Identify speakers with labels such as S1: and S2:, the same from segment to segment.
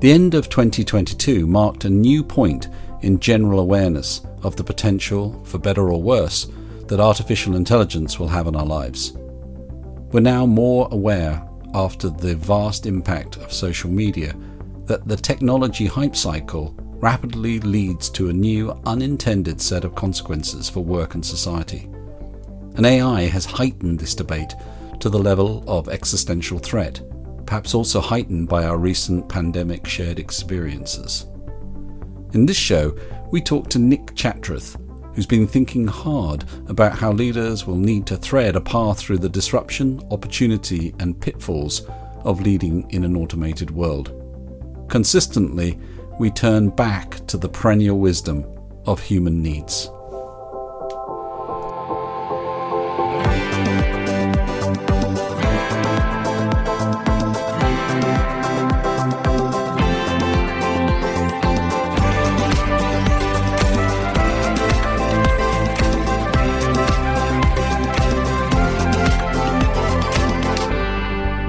S1: The end of 2022 marked a new point in general awareness of the potential, for better or worse, that artificial intelligence will have on our lives. We're now more aware, after the vast impact of social media, that the technology hype cycle rapidly leads to a new unintended set of consequences for work and society. And AI has heightened this debate to the level of existential threat, perhaps also heightened by our recent pandemic shared experiences. In this show, we talk to Nick Chatrath, who's been thinking hard about how leaders will need to thread a path through the disruption, opportunity, and pitfalls of leading in an automated world. Consistently, we turn back to the perennial wisdom of human needs.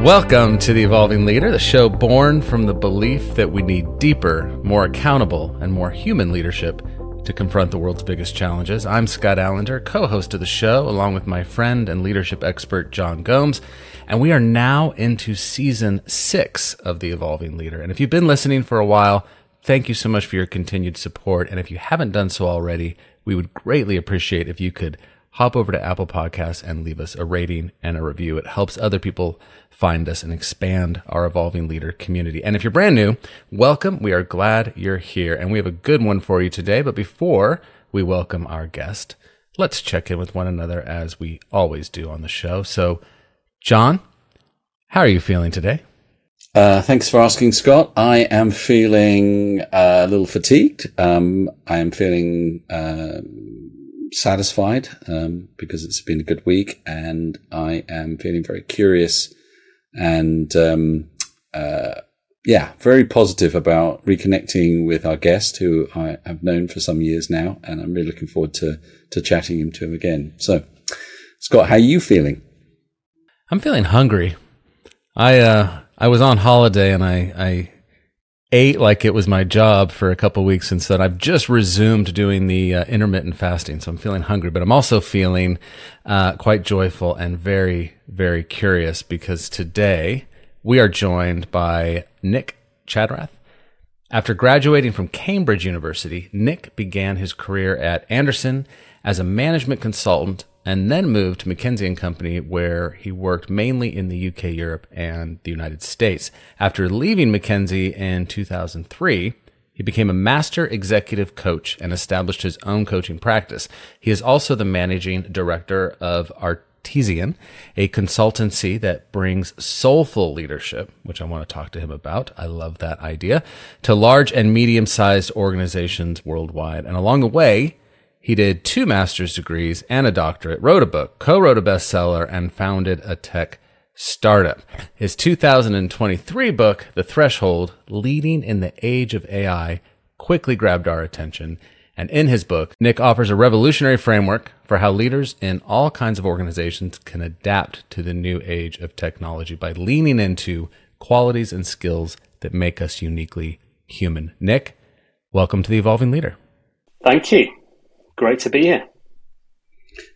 S2: Welcome to The Evolving Leader, the show born from the belief that we need deeper, more accountable, and more human leadership to confront the world's biggest challenges. I'm Scott Allender, co host of the show, along with my friend and leadership expert, Jean Gomes. And we are now into season six of The Evolving Leader. And if you've been listening for a while, thank you so much for your continued support. And if you haven't done so already, we would greatly appreciate if you could hop over to Apple Podcasts and leave us a rating and a review. It helps other people find us and expand our evolving leader community. And if you're brand new, welcome. We are glad you're here and we have a good one for you today. But before we welcome our guest, let's check in with one another as we always do on the show. So, Jean, how are you feeling today?
S1: Uh, thanks for asking, Scott. I am feeling uh, a little fatigued. Um, I am feeling uh, satisfied um, because it's been a good week, and I am feeling very curious and um, uh, yeah, very positive about reconnecting with our guest, who I have known for some years now, and I'm really looking forward to to chatting him to him again. So, Scott, how are you feeling?
S2: I'm feeling hungry. I uh, I was on holiday and I I ate like it was my job for a couple weeks instead. I've just resumed doing the uh, intermittent fasting, so I'm feeling hungry, but I'm also feeling uh, quite joyful and very, very curious because today we are joined by Nick Chatrath. After graduating from Cambridge University, Nick began his career at Andersen as a management consultant and then moved to McKinsey and Company, where he worked mainly in the UK, Europe, and the United States. After leaving McKinsey in 2003, he became a master executive coach and established his own coaching practice. He is also the managing director of Artesian, a consultancy that brings soulful leadership, which I want to talk to him about. I love that idea, to large and medium sized organizations worldwide. And along the way, he did two master's degrees and a doctorate, wrote a book, co-wrote a bestseller, and founded a tech startup. His 2023 book, The Threshold, Leading in the Age of AI, quickly grabbed our attention. And in his book, Nick offers a revolutionary framework for how leaders in all kinds of organizations can adapt to the new age of technology by leaning into qualities and skills that make us uniquely human. Nick, welcome to the Evolving Leader.
S3: Thank you. Great to be here.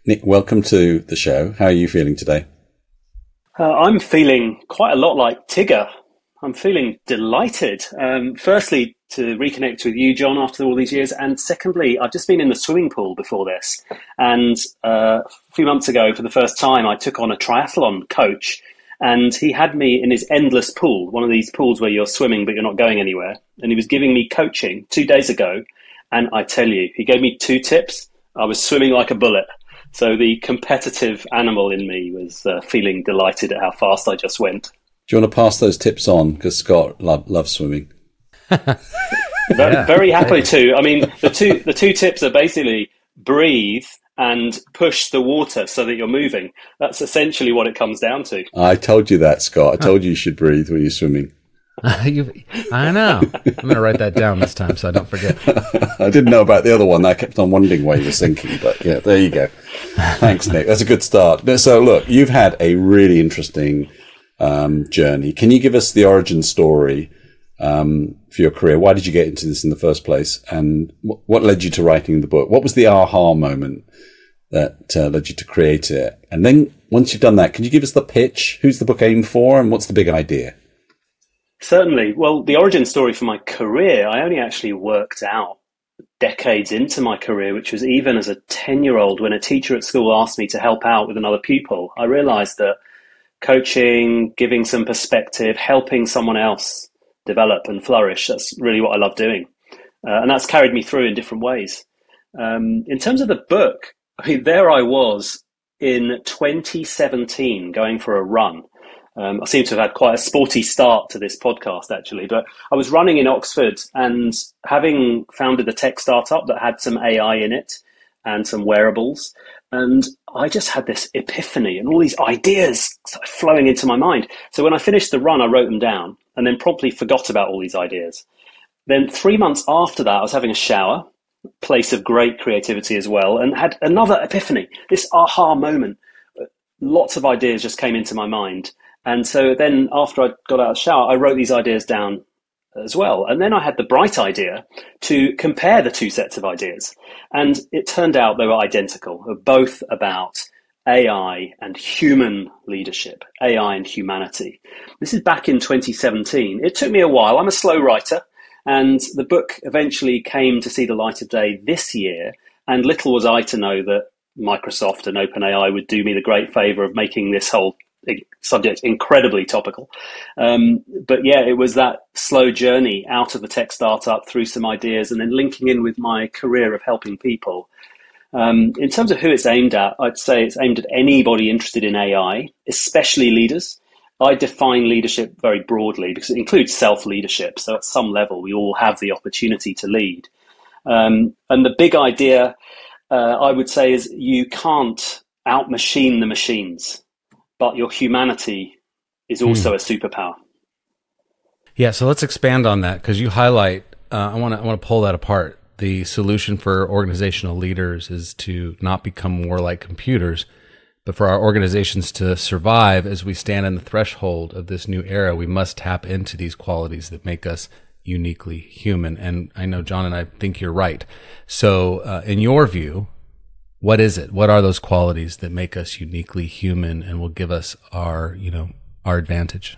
S1: Nick, welcome to the show. How are you feeling today?
S3: Uh, I'm feeling quite a lot like Tigger. I'm feeling delighted. Um, firstly, to reconnect with you, Jean, after all these years. And secondly, I've just been in the swimming pool before this. And uh, a few months ago, for the first time, I took on a triathlon coach. And he had me in his endless pool, one of these pools where you're swimming but you're not going anywhere. And he was giving me coaching two days ago and I tell you, he gave me two tips. I was swimming like a bullet. So the competitive animal in me was uh, feeling delighted at how fast I just went.
S1: Do you want to pass those tips on? Because Scott love, loves swimming.
S3: very, yeah. very happily to. I mean, the two the two tips are basically breathe and push the water so that you're moving. That's essentially what it comes down to.
S1: I told you that, Scott. I told you you should breathe when you're swimming.
S2: I know. I'm going to write that down this time so I don't forget.
S1: I didn't know about the other one. I kept on wondering why you were thinking, but yeah, there you go. Thanks, Nick. That's a good start. So, look, you've had a really interesting um, journey. Can you give us the origin story um, for your career. Why did you get into this in the first place? And what led you to writing the book? What was the aha moment that uh, led you to create it? And then once you've done that, can you give us the pitch? Who's the book aimed for and what's the big idea?
S3: Certainly. Well, the origin story for my career, I only actually worked out decades into my career, which was even as a 10 year old when a teacher at school asked me to help out with another pupil. I realized that coaching, giving some perspective, helping someone else develop and flourish. That's really what I love doing. Uh, and that's carried me through in different ways. Um, in terms of the book, I mean, there I was in 2017 going for a run. Um, I seem to have had quite a sporty start to this podcast, actually. But I was running in Oxford and having founded a tech startup that had some AI in it and some wearables. And I just had this epiphany and all these ideas flowing into my mind. So when I finished the run, I wrote them down and then promptly forgot about all these ideas. Then three months after that, I was having a shower, place of great creativity as well, and had another epiphany, this aha moment. Lots of ideas just came into my mind. And so then after I got out of the shower, I wrote these ideas down as well. And then I had the bright idea to compare the two sets of ideas. And it turned out they were identical, both about AI and human leadership, AI and humanity. This is back in 2017. It took me a while. I'm a slow writer, and the book eventually came to see the light of day this year. And little was I to know that Microsoft and OpenAI would do me the great favor of making this whole subject incredibly topical. Um, but yeah, it was that slow journey out of the tech startup through some ideas and then linking in with my career of helping people. Um, in terms of who it's aimed at, I'd say it's aimed at anybody interested in AI, especially leaders. I define leadership very broadly because it includes self leadership. So, at some level, we all have the opportunity to lead. Um, and the big idea, uh, I would say, is you can't out machine the machines but your humanity is also mm. a superpower.
S2: Yeah, so let's expand on that because you highlight. Uh, I want to I want to pull that apart. The solution for organizational leaders is to not become more like computers, but for our organizations to survive as we stand in the threshold of this new era, we must tap into these qualities that make us uniquely human. And I know Jean and I think you're right. So, uh, in your view, what is it? What are those qualities that make us uniquely human and will give us our, you know, our advantage?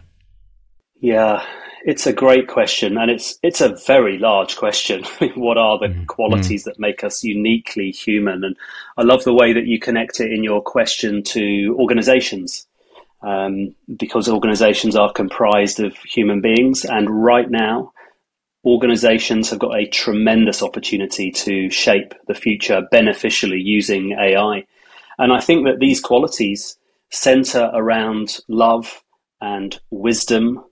S3: Yeah, it's a great question, and it's it's a very large question. what are the mm. qualities mm. that make us uniquely human? And I love the way that you connect it in your question to organizations, um, because organizations are comprised of human beings, and right now organizations have got a tremendous opportunity to shape the future beneficially using AI. And I think that these qualities center around love and wisdom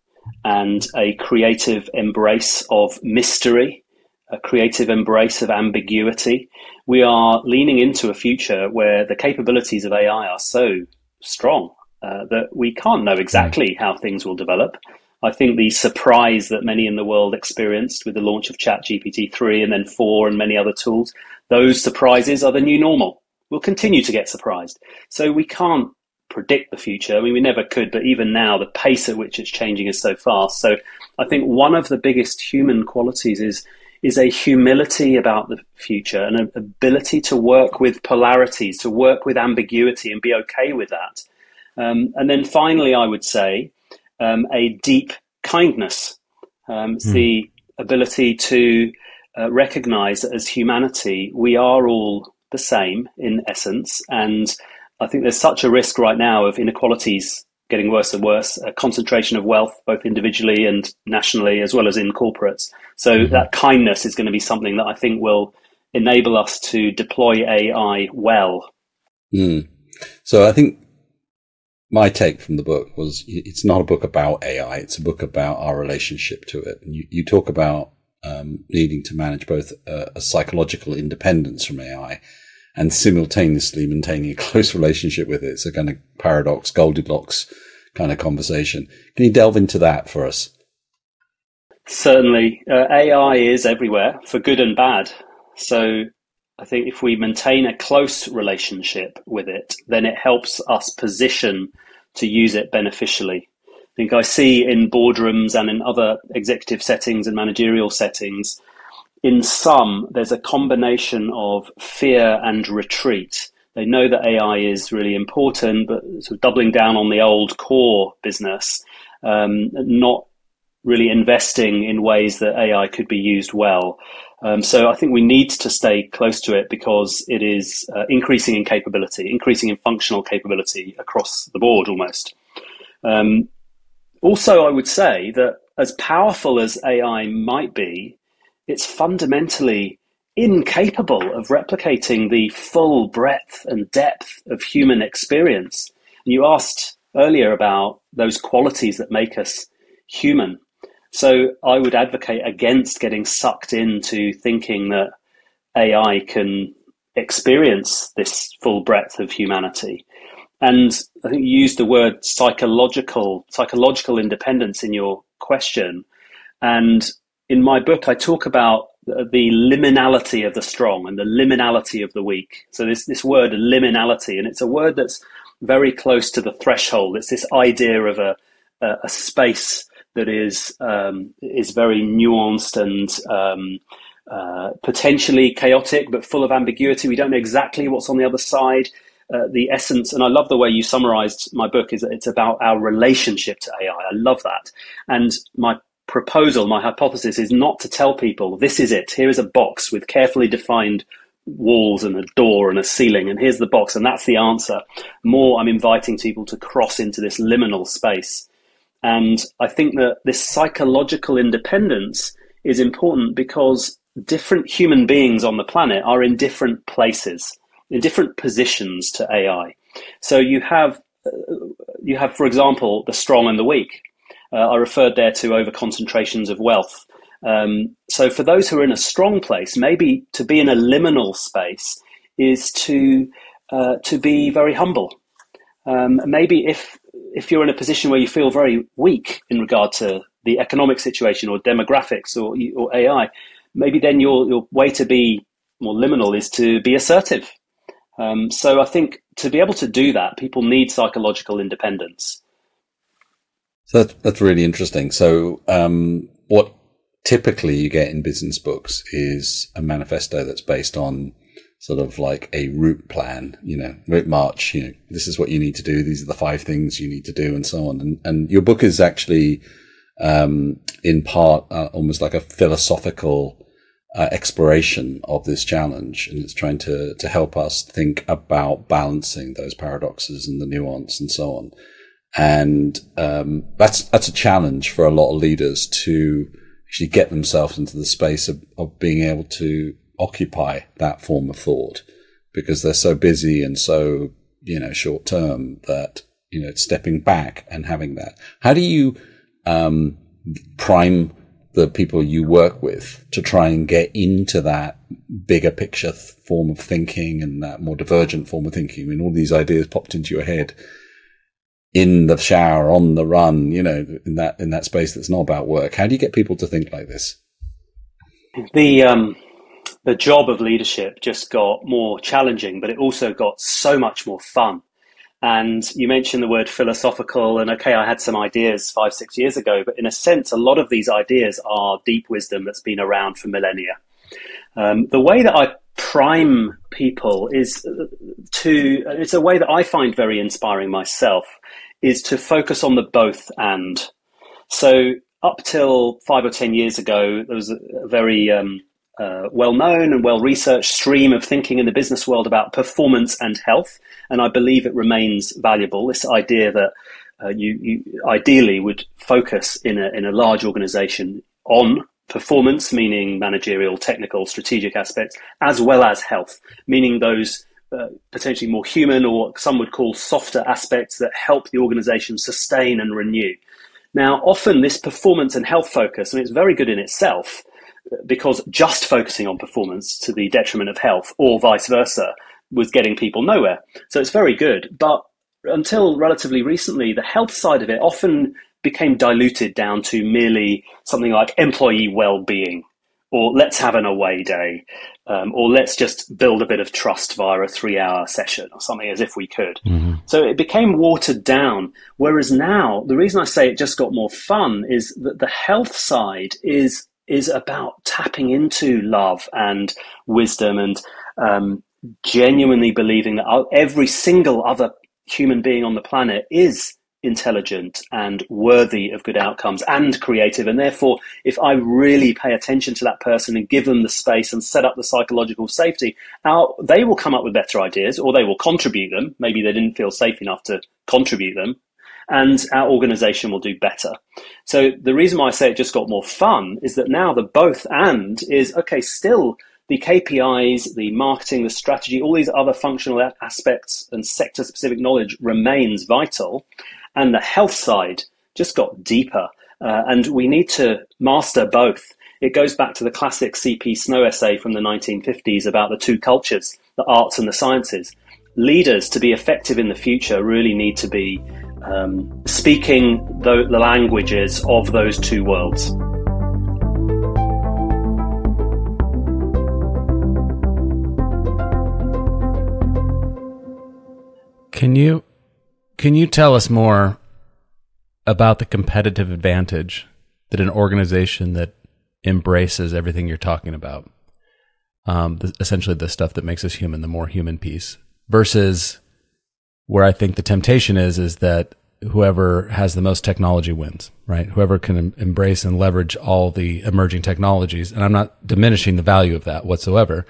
S3: and a creative embrace of mystery, a creative embrace of ambiguity. We are leaning into a future where the capabilities of AI are so strong uh, that we can't know exactly how things will develop. I think the surprise that many in the world experienced with the launch of ChatGPT 3 and then 4 and many other tools, those surprises are the new normal. We'll continue to get surprised. So we can't predict the future. I mean, we never could, but even now, the pace at which it's changing is so fast. So I think one of the biggest human qualities is is a humility about the future and an ability to work with polarities, to work with ambiguity and be okay with that. Um, and then finally, I would say um, a deep kindness. Um, it's mm. the ability to uh, recognize that as humanity, we are all the same in essence. And I think there's such a risk right now of inequalities getting worse and worse, a concentration of wealth, both individually and nationally, as well as in corporates. So mm-hmm. that kindness is going to be something that I think will enable us to deploy AI well.
S1: Mm. So I think my take from the book was it's not a book about AI. It's a book about our relationship to it. And you, you talk about um, needing to manage both a, a, psychological independence from AI and simultaneously maintaining a close relationship with it. It's a kind of paradox, Goldilocks kind of conversation. Can you delve into that for us?
S3: Certainly. Uh, AI is everywhere for good and bad. So I think if we maintain a close relationship with it, then it helps us position to use it beneficially. I think I see in boardrooms and in other executive settings and managerial settings, in some, there's a combination of fear and retreat. They know that AI is really important, but sort of doubling down on the old core business, um, not really investing in ways that AI could be used well. Um, so I think we need to stay close to it because it is uh, increasing in capability, increasing in functional capability across the board almost. Um, also, I would say that as powerful as AI might be, it's fundamentally incapable of replicating the full breadth and depth of human experience. You asked earlier about those qualities that make us human. So I would advocate against getting sucked into thinking that AI can experience this full breadth of humanity. And I think you used the word psychological psychological independence in your question. And in my book, I talk about the liminality of the strong and the liminality of the weak. So this this word liminality, and it's a word that's very close to the threshold. It's this idea of a a, a space that is um, is very nuanced and um, uh, potentially chaotic, but full of ambiguity. We don't know exactly what's on the other side. Uh, the essence, and I love the way you summarized my book, is that it's about our relationship to AI. I love that. And my proposal, my hypothesis is not to tell people this is it. Here is a box with carefully defined walls and a door and a ceiling, and here's the box, and that's the answer. More, I'm inviting people to cross into this liminal space and I think that this psychological independence is important because different human beings on the planet are in different places, in different positions to AI. So you have, uh, you have, for example, the strong and the weak. Uh, I referred there to over concentrations of wealth. Um, so for those who are in a strong place, maybe to be in a liminal space is to uh, to be very humble. Um, maybe if if you're in a position where you feel very weak in regard to the economic situation or demographics or, or AI, maybe then your, your way to be more liminal is to be assertive. Um, so I think to be able to do that, people need psychological independence.
S1: So that's, that's really interesting. So um, what typically you get in business books is a manifesto that's based on sort of like a route plan, you know, route march, you know, this is what you need to do. These are the five things you need to do and so on. And, and your book is actually, um, in part, uh, almost like a philosophical, uh, exploration of this challenge. And it's trying to, to help us think about balancing those paradoxes and the nuance and so on. And, um, that's, that's a challenge for a lot of leaders to actually get themselves into the space of, of being able to occupy that form of thought because they're so busy and so, you know, short term that, you know, stepping back and having that. How do you, um, prime the people you work with to try and get into that bigger picture form of thinking and that more divergent form of thinking? I mean, all these ideas popped into your head in the shower, on the run, you know, in that, in that space that's not about work. How do you get people to think like this?
S3: The, um, the job of leadership just got more challenging, but it also got so much more fun. And you mentioned the word philosophical, and okay, I had some ideas five, six years ago, but in a sense, a lot of these ideas are deep wisdom that's been around for millennia. Um, the way that I prime people is to, it's a way that I find very inspiring myself, is to focus on the both and. So up till five or 10 years ago, there was a, a very, um, uh, well known and well researched stream of thinking in the business world about performance and health. And I believe it remains valuable. This idea that uh, you, you, ideally would focus in a, in a large organization on performance, meaning managerial, technical, strategic aspects, as well as health, meaning those uh, potentially more human or what some would call softer aspects that help the organization sustain and renew. Now, often this performance and health focus, and it's very good in itself, because just focusing on performance to the detriment of health or vice versa was getting people nowhere. So it's very good. But until relatively recently, the health side of it often became diluted down to merely something like employee well being or let's have an away day, um, or let's just build a bit of trust via a three hour session or something as if we could. Mm-hmm. So it became watered down. Whereas now, the reason I say it just got more fun is that the health side is is about tapping into love and wisdom and um, genuinely believing that every single other human being on the planet is intelligent and worthy of good outcomes and creative. And therefore, if I really pay attention to that person and give them the space and set up the psychological safety, our, they will come up with better ideas or they will contribute them. Maybe they didn't feel safe enough to contribute them. And our organization will do better. So the reason why I say it just got more fun is that now the both and is okay, still the KPIs, the marketing, the strategy, all these other functional aspects and sector specific knowledge remains vital. And the health side just got deeper. Uh, and we need to master both. It goes back to the classic C.P. Snow essay from the 1950s about the two cultures, the arts and the sciences. Leaders, to be effective in the future, really need to be um, speaking the, the languages of those two worlds.
S2: Can you can you tell us more about the competitive advantage that an organization that embraces everything you're talking about, um, the, essentially the stuff that makes us human, the more human piece, versus where I think the temptation is, is that whoever has the most technology wins, right? Whoever can embrace and leverage all the emerging technologies. And I'm not diminishing the value of that whatsoever,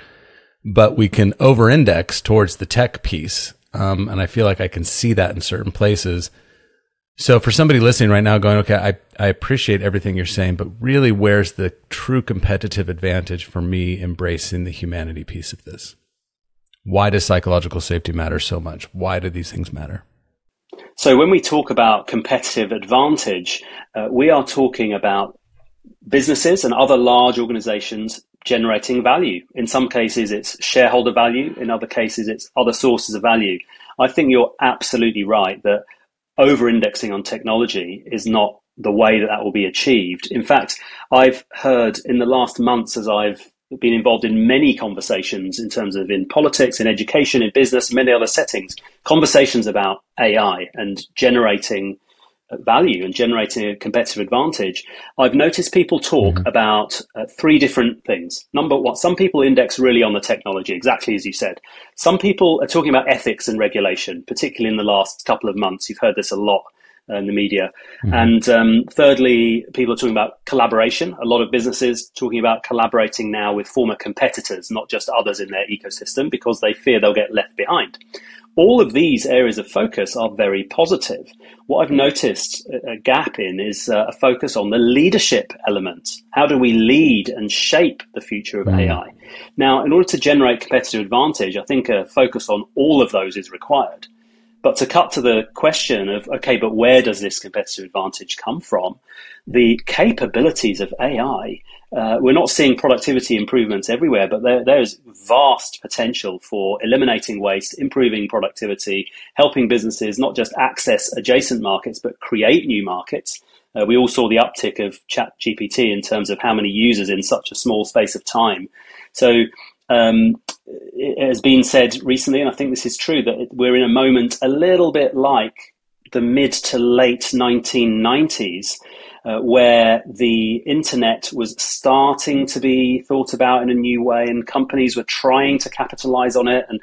S2: but we can over index towards the tech piece um, and I feel like I can see that in certain places. So for somebody listening right now going, okay, I, I appreciate everything you're saying, but really where's the true competitive advantage for me embracing the humanity piece of this? Why does psychological safety matter so much? Why do these things matter?
S3: So when we talk about competitive advantage, uh, we are talking about businesses and other large organizations generating value. In some cases, it's shareholder value. In other cases, it's other sources of value. I think you're absolutely right that over indexing on technology is not the way that that will be achieved. In fact, I've heard in the last months as I've been involved in many conversations in terms of in politics, in education, in business, many other settings, conversations about AI and generating value and generating a competitive advantage, I've noticed people talk mm-hmm. about uh, three different things. Number one, some people index really on the technology, exactly as you said. Some people are talking about ethics and regulation, particularly in the last couple of months. You've heard this a lot uh, in the media. Mm-hmm. And um, thirdly, people are talking about collaboration. A lot of businesses talking about collaborating now with former competitors, not just others in their ecosystem, because they fear they'll get left behind all of these areas of focus are very positive. What I've noticed a gap in is uh, a focus on the leadership element. How do we lead and shape the future of mm. AI? Now, in order to generate competitive advantage, I think a focus on all of those is required. But to cut to the question of, okay, but where does this competitive advantage come from? The capabilities of AI uh, we're not seeing productivity improvements everywhere, but there, there's vast potential for eliminating waste, improving productivity, helping businesses not just access adjacent markets, but create new markets. Uh, we all saw the uptick of ChatGPT in terms of how many users in such a small space of time. So um, it has been said recently, and I think this is true, that we're in a moment a little bit like the mid to late 1990s uh, where the internet was starting to be thought about in a new way, and companies were trying to capitalize on it. And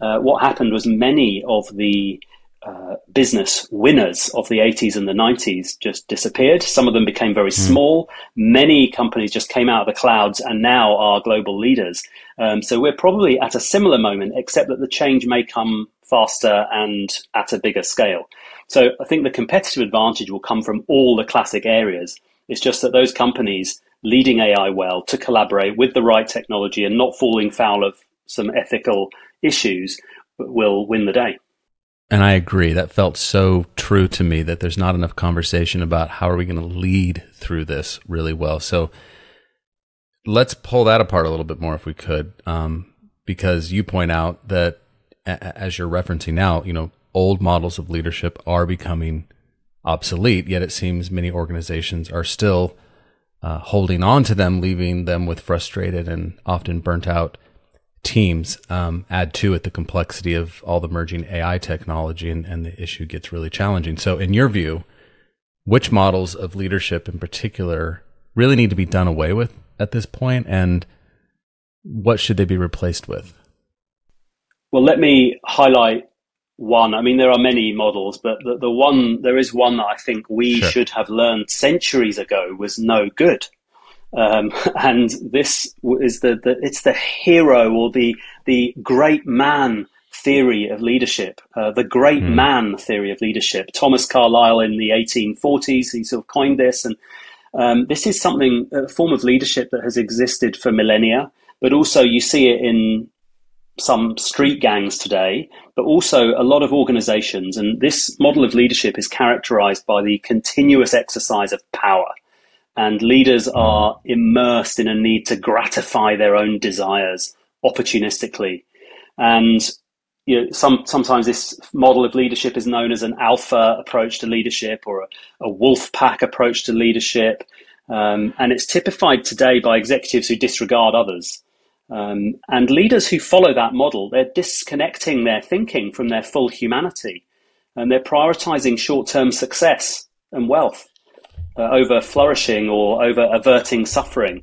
S3: uh, what happened was many of the uh, business winners of the 80s and the 90s just disappeared. Some of them became very mm. small. Many companies just came out of the clouds and now are global leaders. Um, so we're probably at a similar moment, except that the change may come faster and at a bigger scale. So I think the competitive advantage will come from all the classic areas. It's just that those companies leading AI well to collaborate with the right technology and not falling foul of some ethical issues will win the day.
S2: And I agree. That felt so true to me that there's not enough conversation about how are we going to lead through this really well. So let's pull that apart a little bit more if we could, um, because you point out that as you're referencing now, you know, old models of leadership are becoming obsolete, yet it seems many organizations are still uh, holding on to them, leaving them with frustrated and often burnt out teams. Um, add to it the complexity of all the merging AI technology, and, and the issue gets really challenging. So, in your view, which models of leadership in particular really need to be done away with at this point, and what should they be replaced with?
S3: Well, let me highlight one. I mean, there are many models, but the, the one there is one that I think we sure. should have learned centuries ago was no good. Um, and this is the, the it's the hero or the the great man theory of leadership, uh, the great mm. man theory of leadership. Thomas Carlyle in the 1840s, he sort of coined this, and um, this is something a form of leadership that has existed for millennia. But also, you see it in some street gangs today, but also a lot of organizations. And this model of leadership is characterized by the continuous exercise of power. And leaders are immersed in a need to gratify their own desires opportunistically. And you know, some, sometimes this model of leadership is known as an alpha approach to leadership or a, a wolf pack approach to leadership. Um, and it's typified today by executives who disregard others. Um, and leaders who follow that model, they're disconnecting their thinking from their full humanity. And they're prioritizing short term success and wealth uh, over flourishing or over averting suffering.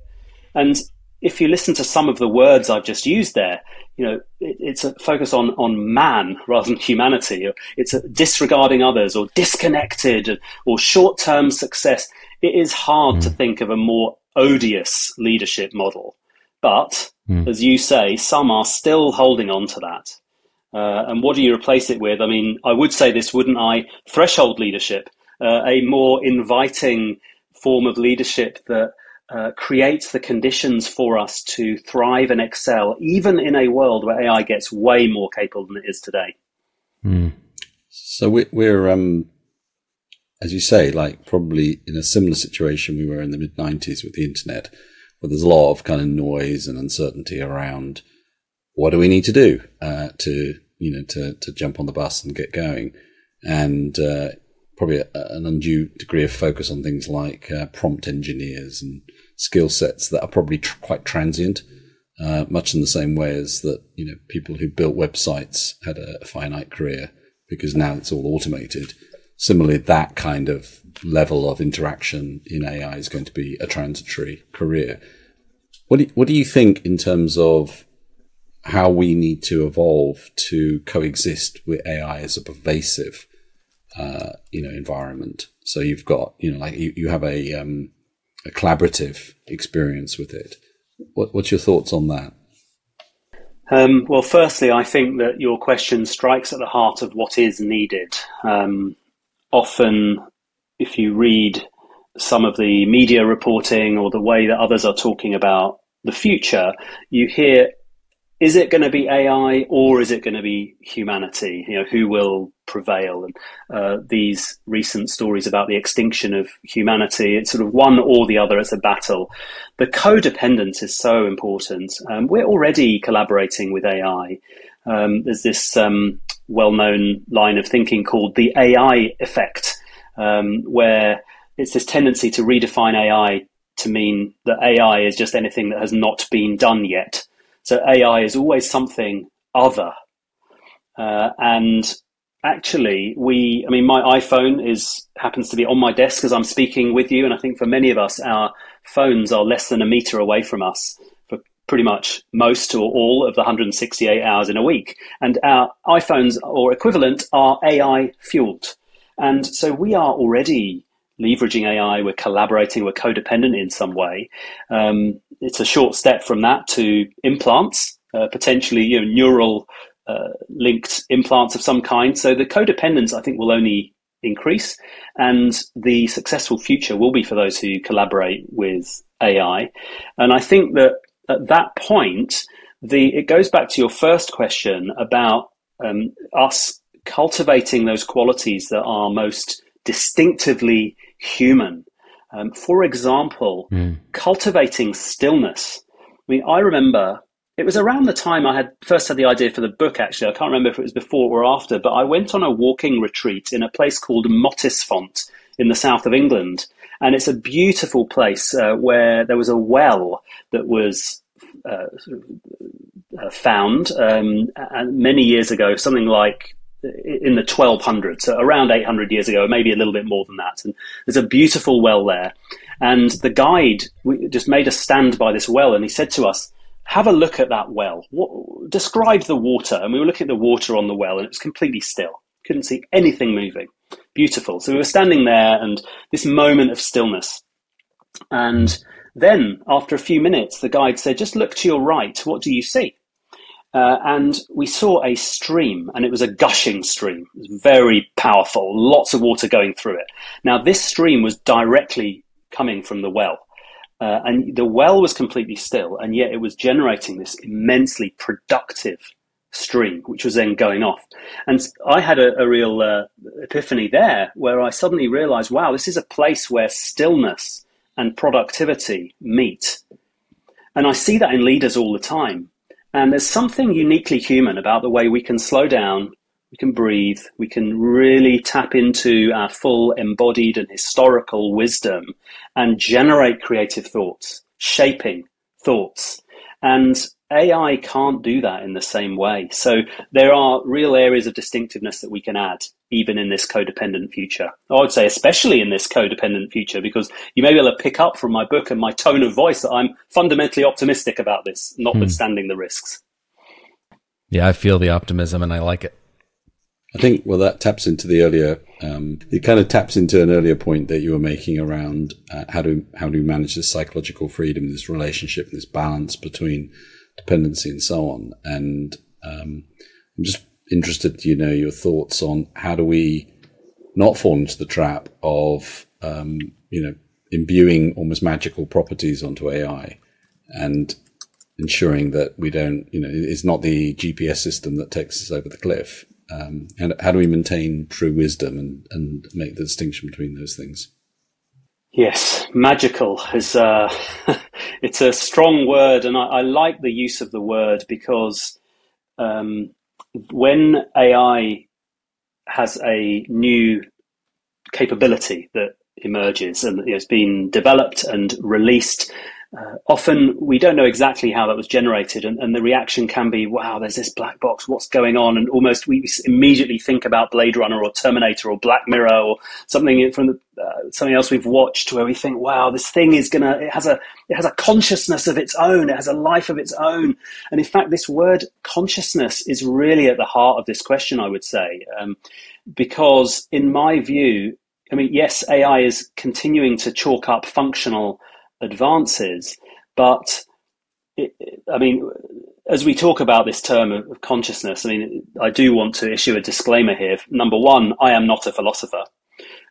S3: And if you listen to some of the words I've just used there, you know, it, it's a focus on, on man rather than humanity. It's disregarding others or disconnected or short term success. It is hard mm. to think of a more odious leadership model. But mm. as you say, some are still holding on to that. Uh, and what do you replace it with? I mean, I would say this, wouldn't I? Threshold leadership, uh, a more inviting form of leadership that uh, creates the conditions for us to thrive and excel, even in a world where AI gets way more capable than it is today.
S1: Mm. So we, we're, um, as you say, like probably in a similar situation we were in the mid 90s with the internet where there's a lot of kind of noise and uncertainty around what do we need to do uh, to you know to to jump on the bus and get going, and uh, probably a, an undue degree of focus on things like uh, prompt engineers and skill sets that are probably tr- quite transient. Uh, much in the same way as that, you know, people who built websites had a finite career because now it's all automated. Similarly, that kind of level of interaction in AI is going to be a transitory career. What do you, what do you think in terms of how we need to evolve to coexist with AI as a pervasive, uh, you know, environment? So you've got, you know, like you, you have a, um, a collaborative experience with it. What, what's your thoughts on that?
S3: Um, well, firstly, I think that your question strikes at the heart of what is needed. Um, often if you read some of the media reporting or the way that others are talking about the future, you hear is it going to be AI or is it going to be humanity? You know, who will prevail? And uh, these recent stories about the extinction of humanity, it's sort of one or the other. It's a battle. The codependence is so important. Um, we're already collaborating with AI. Um, there's this um, well-known line of thinking called the AI effect, um, where it's this tendency to redefine AI to mean that AI is just anything that has not been done yet. So AI is always something other. Uh, and actually, we, I mean, my iPhone is happens to be on my desk as I'm speaking with you, and I think for many of us, our phones are less than a meter away from us for pretty much most or all of the 168 hours in a week. And our iPhones or equivalent are AI fueled. And so we are already leveraging AI, we're collaborating, we're codependent in some way. Um, it's a short step from that to implants, uh, potentially you know, neural uh, linked implants of some kind. So the codependence, I think, will only increase, and the successful future will be for those who collaborate with AI. And I think that at that point, the it goes back to your first question about um, us cultivating those qualities that are most distinctively human. Um, for example, mm. cultivating stillness. I mean, I remember it was around the time I had first had the idea for the book. Actually, I can't remember if it was before or after, but I went on a walking retreat in a place called Mottisfont in the south of England, and it's a beautiful place uh, where there was a well that was uh, uh, found um, many years ago, something like in the 1200s, so around 800 years ago, maybe a little bit more than that. And there's a beautiful well there. And the guide just made us stand by this well, and he said to us, have a look at that well. What, describe the water. And we were looking at the water on the well, and it was completely still. Couldn't see anything moving. Beautiful. So we were standing there, and this moment of stillness. And then, after a few minutes, the guide said, Just look to your right. What do you see? Uh, and we saw a stream, and it was a gushing stream. It was very powerful, lots of water going through it. Now, this stream was directly coming from the well. Uh, and the well was completely still, and yet it was generating this immensely productive stream, which was then going off. And I had a, a real uh, epiphany there where I suddenly realized wow, this is a place where stillness and productivity meet. And I see that in leaders all the time. And there's something uniquely human about the way we can slow down, we can breathe, we can really tap into our full embodied and historical wisdom and generate creative thoughts, shaping thoughts. And AI can't do that in the same way. So there are real areas of distinctiveness that we can add even in this codependent future. I would say especially in this codependent future because you may be able to pick up from my book and my tone of voice that I'm fundamentally optimistic about this, notwithstanding hmm. the risks.
S2: Yeah, I feel the optimism and I like it.
S1: I think, well, that taps into the earlier, um, it kind of taps into an earlier point that you were making around uh, how do, how do we manage this psychological freedom, this relationship, this balance between dependency and so on. And, um, I'm just interested, you know, your thoughts on how do we not fall into the trap of, um, you know, imbuing almost magical properties onto AI and ensuring that we don't, you know, it's not the GPS system that takes us over the cliff. Um, and how do we maintain true wisdom and, and make the distinction between those things?
S3: Yes, magical is uh, it's a strong word, and I, I, like the use of the word because um, when AI has a new capability that emerges and it's been developed and released uh, often we don't know exactly how that was generated, and, and, the reaction can be, wow, there's this black box, what's going on? And almost we immediately think about Blade Runner or Terminator or Black Mirror or something from the, uh, something else we've watched where we think, wow, this thing is gonna, it has a, it has a consciousness of its own, it has a life of its own. And in fact, this word consciousness is really at the heart of this question, I would say, um, because in my view, I mean, yes, AI is continuing to chalk up functional advances. But it, I mean, as we talk about this term of consciousness, I mean, I do want to issue a disclaimer here. Number one, I am not a philosopher.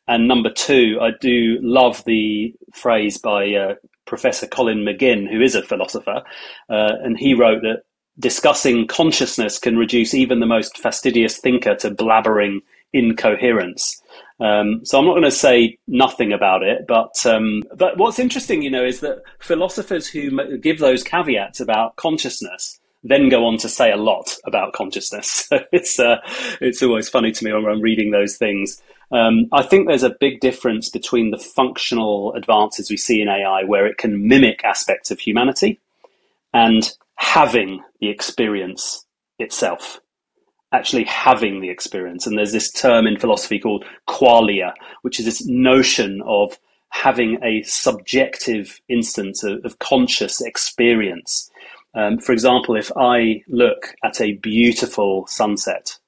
S3: And number two, I do love the phrase by uh, Professor Colin McGinn, who is a philosopher. Uh, and he wrote that discussing consciousness can reduce even the most fastidious thinker to blabbering incoherence. Um, so I'm not going to say nothing about it, but um, but what's interesting, you know, is that philosophers who give those caveats about consciousness then go on to say a lot about consciousness. it's uh, it's always funny to me when I'm reading those things. Um, I think there's a big difference between the functional advances we see in AI, where it can mimic aspects of humanity, and having the experience itself actually having the experience. And there's this term in philosophy called qualia, which is this notion of having a subjective instance of, of conscious experience. Um, for example, if I look at a beautiful sunset,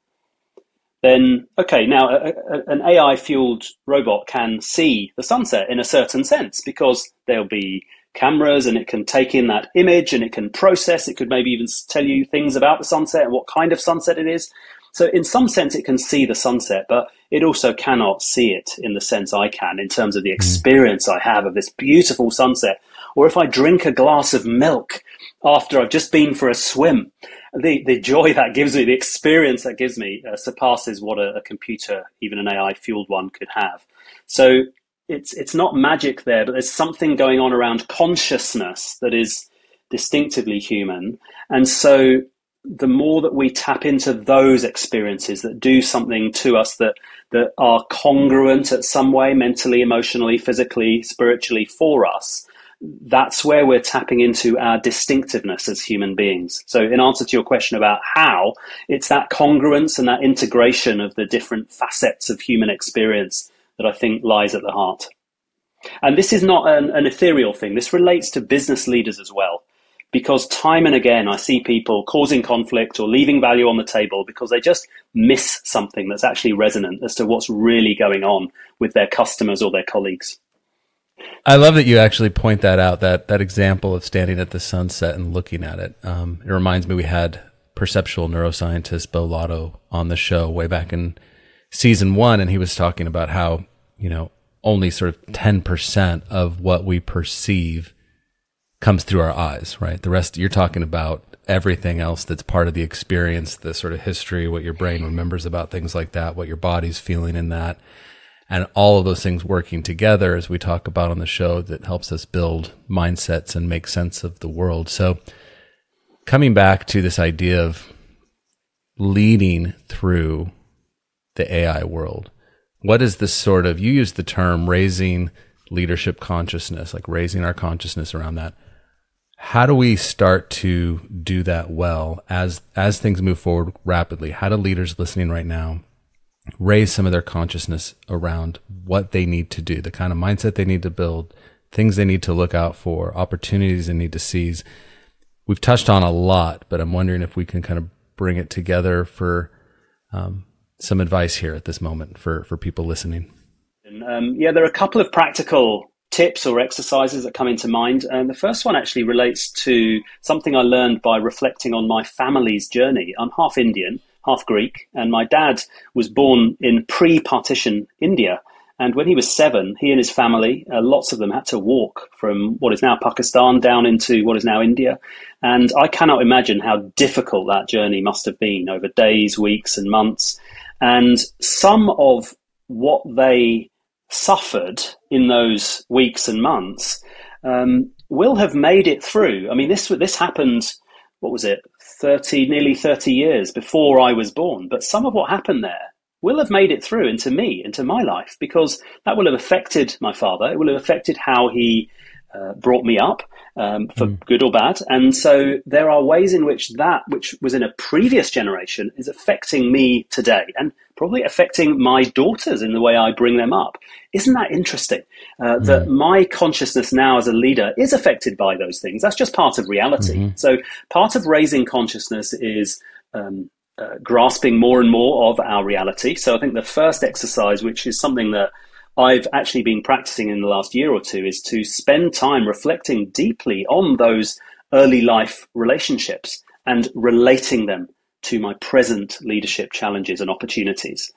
S3: then okay, now a, a, an AI fueled robot can see the sunset in a certain sense because there'll be cameras and it can take in that image and it can process. It could maybe even tell you things about the sunset and what kind of sunset it is. So, in some sense, it can see the sunset, but it also cannot see it in the sense I can in terms of the mm. experience I have of this beautiful sunset. Or if I drink a glass of milk after I've just been for a swim, the, the joy that gives me, the experience that gives me, uh, surpasses what a, a computer, even an AI fueled one, could have. So it's it's not magic there, but there's something going on around consciousness that is distinctively human. And so the more that we tap into those experiences that do something to us that that are congruent at some way mentally emotionally physically spiritually for us that's where we're tapping into our distinctiveness as human beings so in answer to your question about how it's that congruence and that integration of the different facets of human experience that i think lies at the heart and this is not an, an ethereal thing this relates to business leaders as well because time and again I see people causing conflict or leaving value on the table because they just miss something that's actually resonant as to what's really going on with their customers or their colleagues.
S2: I love that you actually point that out that that example of standing at the sunset and looking at it. Um, it reminds me we had perceptual neuroscientist Beau Lotto on the show way back in season one, and he was talking about how you know only sort of ten percent of what we perceive comes through our eyes, right? The rest you're talking about everything else that's part of the experience, the sort of history, what your brain remembers about things like that, what your body's feeling in that. And all of those things working together, as we talk about on the show, that helps us build mindsets and make sense of the world. So, coming back to this idea of leading through the AI world, what is this sort of, you use the term raising leadership consciousness, like raising our consciousness around that. How do we start to do that well as as things move forward rapidly? How do leaders listening right now raise some of their consciousness around what they need to do the kind of mindset they need to build things they need to look out for opportunities they need to seize? We've touched on a lot but i'm wondering if we can kind of bring it together for um, some advice here at this moment for for people listening
S3: um, yeah there are a couple of practical tips or exercises that come into mind. And the first one actually relates to something I learned by reflecting on my family's journey. I'm half Indian, half Greek, and my dad was born in pre partition India. And when he was seven, he and his family, uh, lots of them, had to walk from what is now Pakistan down into what is now India. And I cannot imagine how difficult that journey must have been over days, weeks, and months. And some of what they suffered in those weeks and months um, will have made it through. I mean, this this happened. What was it? Thirty, nearly thirty years before I was born. But some of what happened there will have made it through into me, into my life, because that will have affected my father. It will have affected how he uh, brought me up um, for mm. good or bad. And so there are ways in which that, which was in a previous generation, is affecting me today and probably affecting my daughters in the way I bring them up. Isn't that interesting? Uh, mm. That my consciousness now as a leader is affected by those things. That's just part of reality. Mm-hmm. So part of raising consciousness is. Um, uh, grasping more and more of our reality. So I think the first exercise, which is something that I've actually been practicing in the last year or two is to spend time reflecting deeply on those early life relationships and relating them to my present leadership challenges and opportunities.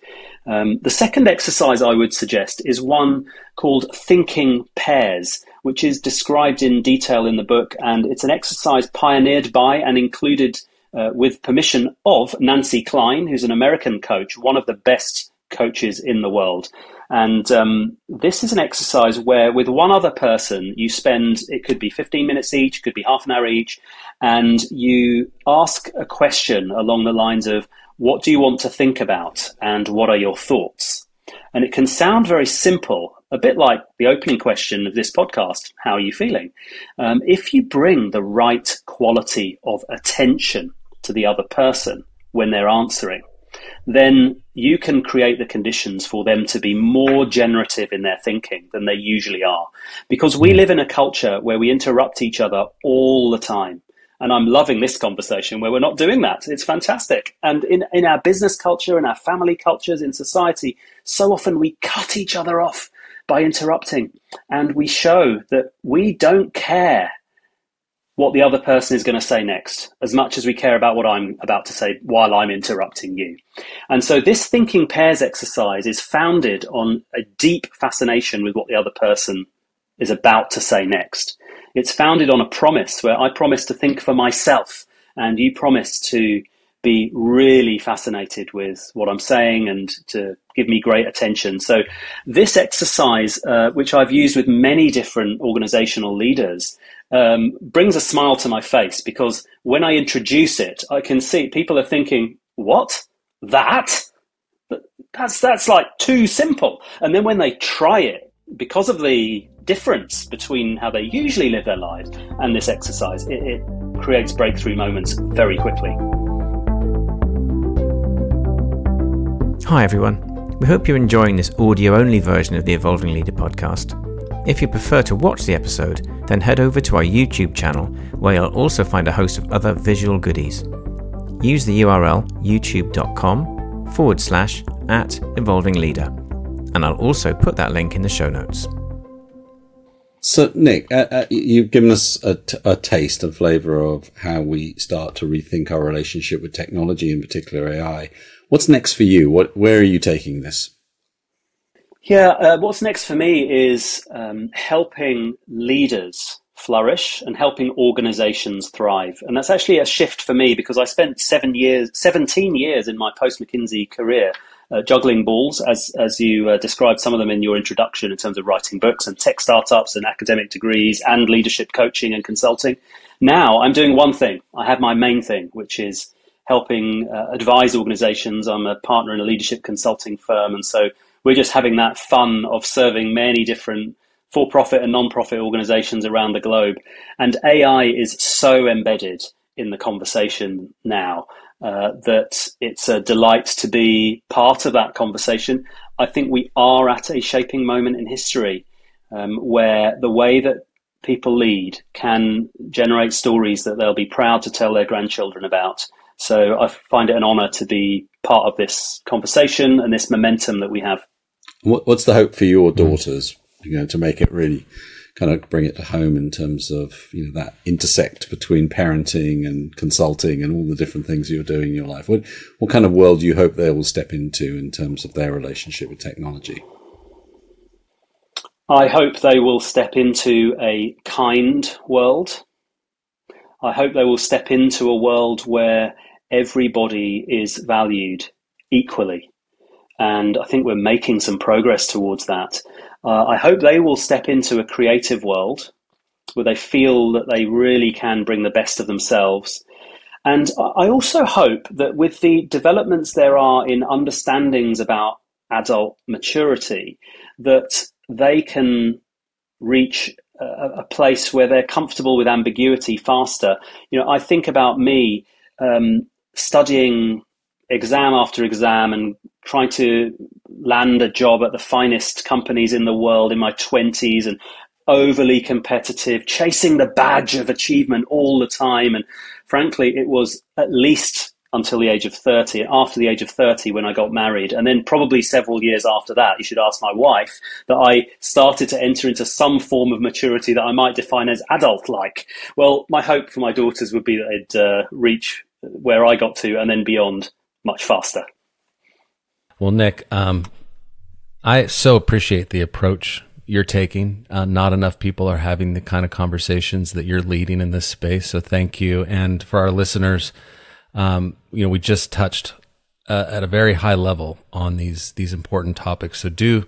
S3: Um, the second exercise I would suggest is one called Thinking Pairs, which is described in detail in the book, and it's an exercise pioneered by and included uh, with permission of Nancy Kline, who's an American coach, one of the best coaches in the world. And um, this is an exercise where, with one other person, you spend it could be 15 minutes each, could be half an hour each, and you ask a question along the lines of, What do you want to think about? And what are your thoughts? And it can sound very simple, a bit like the opening question of this podcast How are you feeling? Um, if you bring the right quality of attention to the other person when they're answering, then you can create the conditions for them to be more generative in their thinking than they usually are. Because we live in a culture where we interrupt each other all the time. And I'm loving this conversation where we're not doing that. It's fantastic. And in, in our business culture, in our family cultures, in society, so often we cut each other off by interrupting. And we show that we don't care what the other person is going to say next as much as we care about what I'm about to say while I'm interrupting you. And so this thinking pairs exercise is founded on a deep fascination with what the other person is about to say next. It's founded on a promise where I promise to think for myself and you promise to be really fascinated with what I'm saying and to give me great attention. So, this exercise, uh, which I've used with many different organizational leaders, um, brings a smile to my face because when I introduce it, I can see people are thinking, "What? That? That's that's like too simple." And then when they try it, because of the difference between how they usually live their lives and this exercise, it, it creates breakthrough moments very quickly.
S4: Hi everyone. We hope you're enjoying this audio only version of the Evolving Leader podcast. If you prefer to watch the episode, then head over to our YouTube channel where you'll also find a host of other visual goodies. Use the URL youtube.com forward slash at evolving leader, and I'll also put that link in the show notes.
S1: So, Nick, uh, uh, you've given us a, t- a taste and flavour of how we start to rethink our relationship with technology, in particular AI. What's next for you? What, where are you taking this?
S3: Yeah, uh, what's next for me is um, helping leaders flourish and helping organizations thrive. And that's actually a shift for me because I spent seven years, 17 years in my post McKinsey career uh, juggling balls, as, as you uh, described some of them in your introduction in terms of writing books and tech startups and academic degrees and leadership coaching and consulting. Now I'm doing one thing. I have my main thing, which is helping uh, advise organizations. I'm a partner in a leadership consulting firm. And so we're just having that fun of serving many different for profit and non profit organizations around the globe. And AI is so embedded in the conversation now uh, that it's a delight to be part of that conversation. I think we are at a shaping moment in history um, where the way that people lead can generate stories that they'll be proud to tell their grandchildren about. So I find it an honor to be part of this conversation and this momentum that we have.
S1: What's the hope for your hmm. daughters? You know, to make it really kind of bring it to home in terms of you know that intersect between parenting and consulting and all the different things you're doing in your life. What what kind of world do you hope they will step into in terms of their relationship with technology?
S3: I hope they will step into a kind world. I hope they will step into a world where everybody is valued equally and I think we're making some progress towards that. Uh, I hope they will step into a creative world where they feel that they really can bring the best of themselves. And I also hope that with the developments there are in understandings about adult maturity, that they can reach a, a place where they're comfortable with ambiguity faster. You know, I think about me um, studying exam after exam and trying to land a job at the finest companies in the world in my 20s and overly competitive, chasing the badge of achievement all the time. And frankly, it was at least until the age of 30, after the age of 30 when I got married. And then probably several years after that, you should ask my wife, that I started to enter into some form of maturity that I might define as adult like. Well, my hope for my daughters would be that they'd uh, reach where I got to and then beyond much faster.
S2: Well, Nick, um, I so appreciate the approach you're taking. Uh, not enough people are having the kind of conversations that you're leading in this space. So thank you. And for our listeners, um, you know, we just touched uh, at a very high level on these these important topics. So do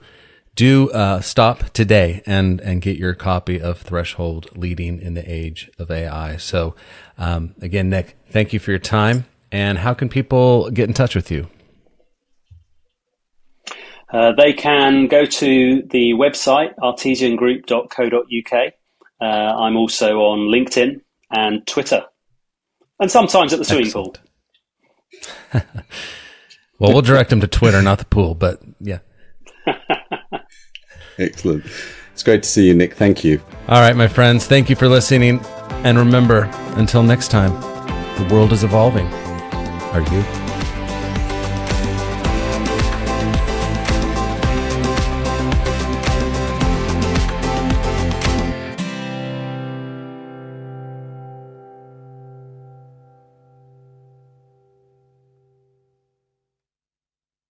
S2: do uh, stop today and and get your copy of Threshold: Leading in the Age of AI. So um, again, Nick, thank you for your time. And how can people get in touch with you?
S3: Uh, they can go to the website artesiangroup.co.uk. Uh, I'm also on LinkedIn and Twitter, and sometimes at the swimming Excellent.
S2: pool. well, we'll direct them to Twitter, not the pool, but yeah.
S1: Excellent. It's great to see you, Nick. Thank you.
S2: All right, my friends. Thank you for listening. And remember, until next time, the world is evolving. Are you?